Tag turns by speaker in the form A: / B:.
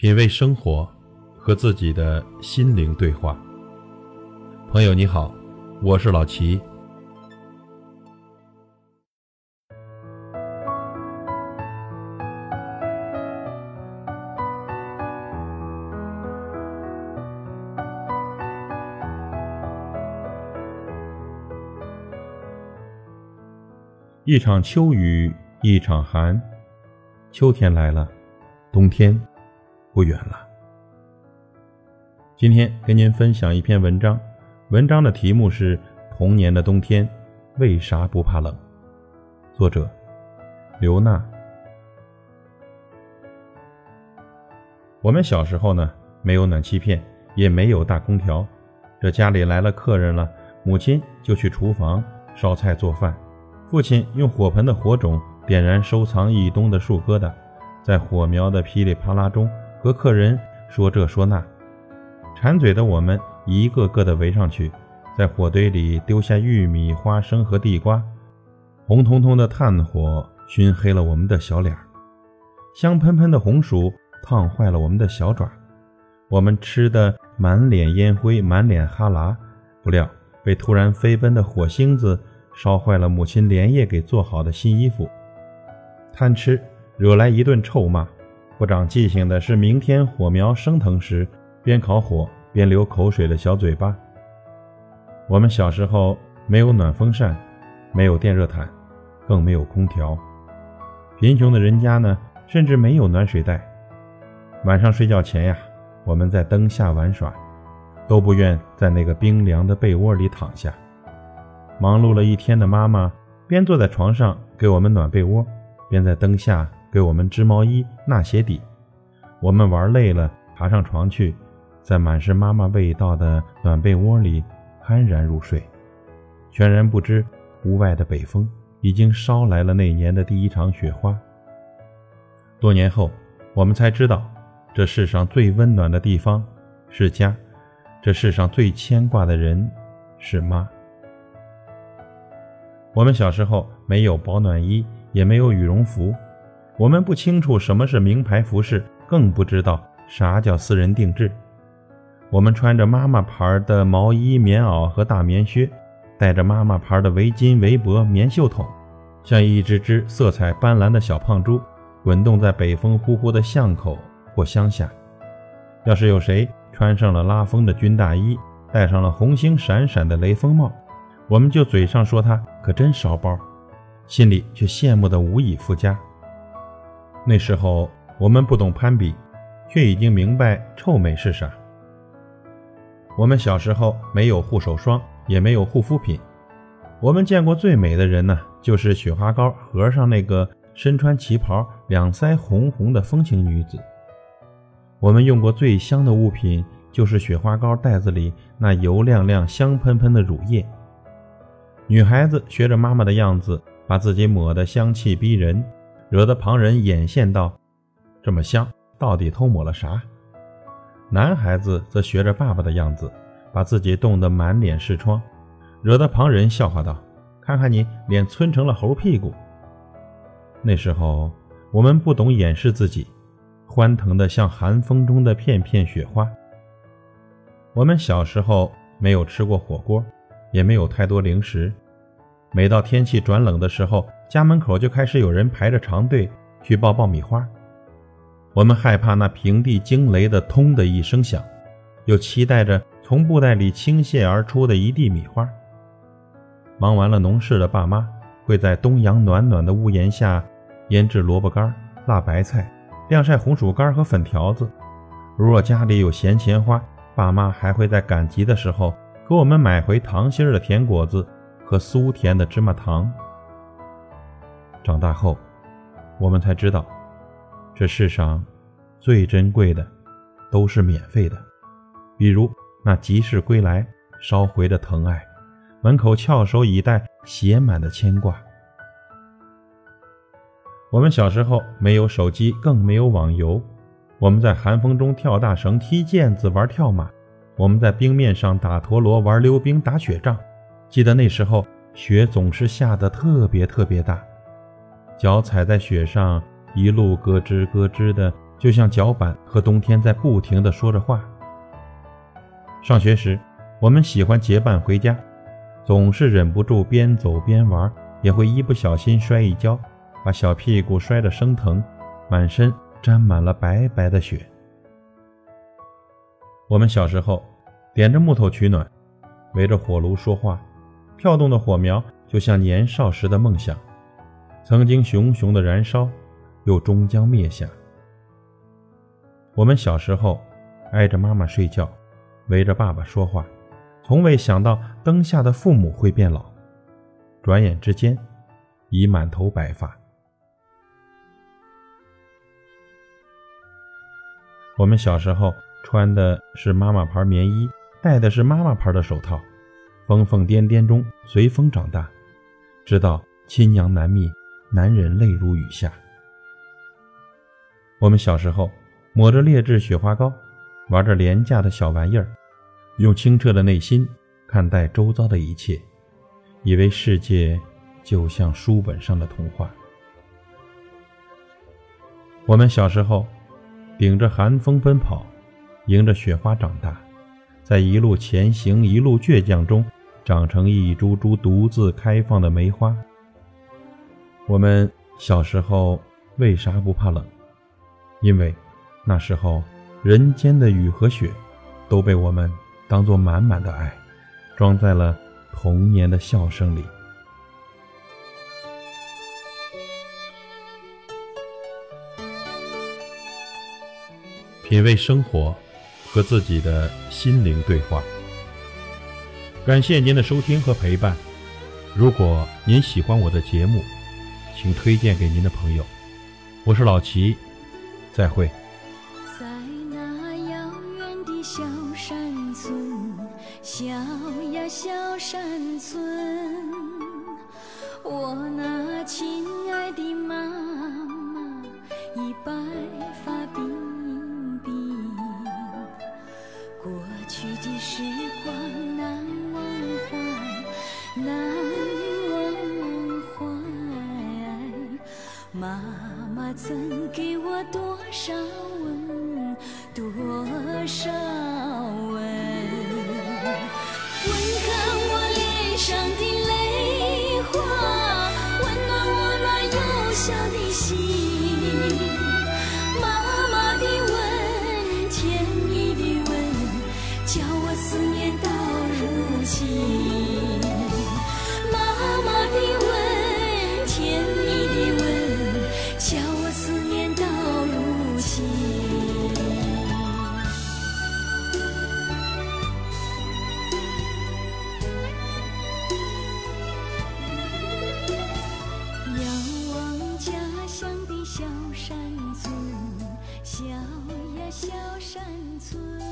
A: 品味生活，和自己的心灵对话。朋友你好，我是老齐。一场秋雨一场寒，秋天来了，冬天不远了。今天跟您分享一篇文章，文章的题目是《童年的冬天为啥不怕冷》，作者刘娜。我们小时候呢，没有暖气片，也没有大空调，这家里来了客人了，母亲就去厨房烧菜做饭。父亲用火盆的火种点燃收藏一冬的树疙瘩，在火苗的噼里啪啦中和客人说这说那。馋嘴的我们一个个的围上去，在火堆里丢下玉米、花生和地瓜，红彤彤的炭火熏黑了我们的小脸儿，香喷喷的红薯烫坏了我们的小爪，我们吃的满脸烟灰、满脸哈喇，不料被突然飞奔的火星子。烧坏了母亲连夜给做好的新衣服，贪吃惹来一顿臭骂。不长记性的是，明天火苗升腾时，边烤火边流口水的小嘴巴。我们小时候没有暖风扇，没有电热毯，更没有空调。贫穷的人家呢，甚至没有暖水袋。晚上睡觉前呀，我们在灯下玩耍，都不愿在那个冰凉的被窝里躺下。忙碌了一天的妈妈，边坐在床上给我们暖被窝，边在灯下给我们织毛衣、纳鞋底。我们玩累了，爬上床去，在满是妈妈味道的暖被窝里酣然入睡，全然不知屋外的北风已经捎来了那年的第一场雪花。多年后，我们才知道，这世上最温暖的地方是家，这世上最牵挂的人是妈。我们小时候没有保暖衣，也没有羽绒服，我们不清楚什么是名牌服饰，更不知道啥叫私人定制。我们穿着妈妈牌的毛衣、棉袄和大棉靴，戴着妈妈牌的围巾、围脖、棉袖筒，像一只只色彩斑斓的小胖猪，滚动在北风呼呼的巷口或乡下。要是有谁穿上了拉风的军大衣，戴上了红星闪闪的雷锋帽，我们就嘴上说他可真烧包，心里却羡慕得无以复加。那时候我们不懂攀比，却已经明白臭美是啥。我们小时候没有护手霜，也没有护肤品。我们见过最美的人呢，就是雪花膏盒上那个身穿旗袍、两腮红红的风情女子。我们用过最香的物品，就是雪花膏袋子里那油亮亮、香喷喷的乳液。女孩子学着妈妈的样子，把自己抹得香气逼人，惹得旁人眼羡道：“这么香，到底偷抹了啥？”男孩子则学着爸爸的样子，把自己冻得满脸是疮，惹得旁人笑话道：“看看你脸皴成了猴屁股。”那时候我们不懂掩饰自己，欢腾的像寒风中的片片雪花。我们小时候没有吃过火锅。也没有太多零食。每到天气转冷的时候，家门口就开始有人排着长队去爆爆米花。我们害怕那平地惊雷的“通”的一声响，又期待着从布袋里倾泻而出的一地米花。忙完了农事的爸妈会在东阳暖暖的屋檐下腌制萝卜干、辣白菜，晾晒红薯干和粉条子。如若家里有闲钱花，爸妈还会在赶集的时候。给我们买回糖心儿的甜果子和酥甜的芝麻糖。长大后，我们才知道，这世上最珍贵的都是免费的，比如那集市归来捎回的疼爱，门口翘首以待写满的牵挂。我们小时候没有手机，更没有网游，我们在寒风中跳大绳、踢毽子、玩跳马。我们在冰面上打陀螺、玩溜冰、打雪仗。记得那时候雪总是下得特别特别大，脚踩在雪上，一路咯吱咯吱的就像脚板和冬天在不停的说着话。上学时，我们喜欢结伴回家，总是忍不住边走边玩，也会一不小心摔一跤，把小屁股摔得生疼，满身沾满了白白的雪。我们小时候点着木头取暖，围着火炉说话，跳动的火苗就像年少时的梦想，曾经熊熊的燃烧，又终将灭下。我们小时候挨着妈妈睡觉。围着爸爸说话，从未想到灯下的父母会变老，转眼之间已满头白发。我们小时候穿的是妈妈牌棉衣，戴的是妈妈牌的手套，疯疯癫癫中随风长大，直到亲娘难觅，男人泪如雨下。我们小时候抹着劣质雪花膏，玩着廉价的小玩意儿。用清澈的内心看待周遭的一切，以为世界就像书本上的童话。我们小时候顶着寒风奔跑，迎着雪花长大，在一路前行、一路倔强中，长成一株株独自开放的梅花。我们小时候为啥不怕冷？因为那时候人间的雨和雪都被我们。当做满满的爱，装在了童年的笑声里。品味生活，和自己的心灵对话。感谢您的收听和陪伴。如果您喜欢我的节目，请推荐给您的朋友。我是老齐，再会。
B: 妈妈曾给我多少吻，多少吻，吻干我脸。上的泪花，温暖我那幼小的心。小山村。